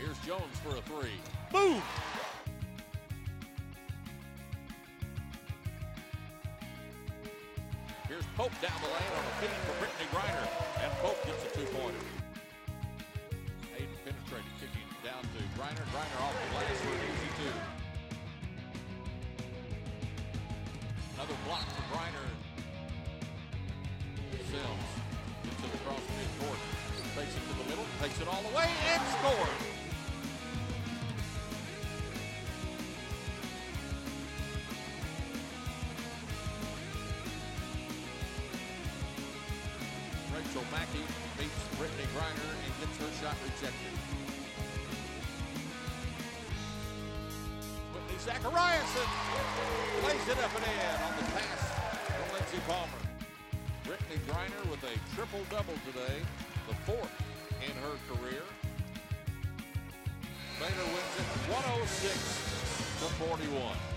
Here's Jones for a three. Boom! Here's Pope down the lane on a feed for Brittney Griner. And Pope gets a two-pointer. Hayden penetrated, kicking it down to Griner. Griner off the glass for an easy two. Another block for Griner. Sims gets it across the midcourt. Takes it to the middle, takes it all the way, and scores. Rachel Mackey beats Brittney Griner and gets her shot rejected. Whitney Zachariason lays it up and in on the pass from Lindsey Palmer. Brittney Griner with a triple-double today, the fourth in her career. Baylor wins it 106 to 41.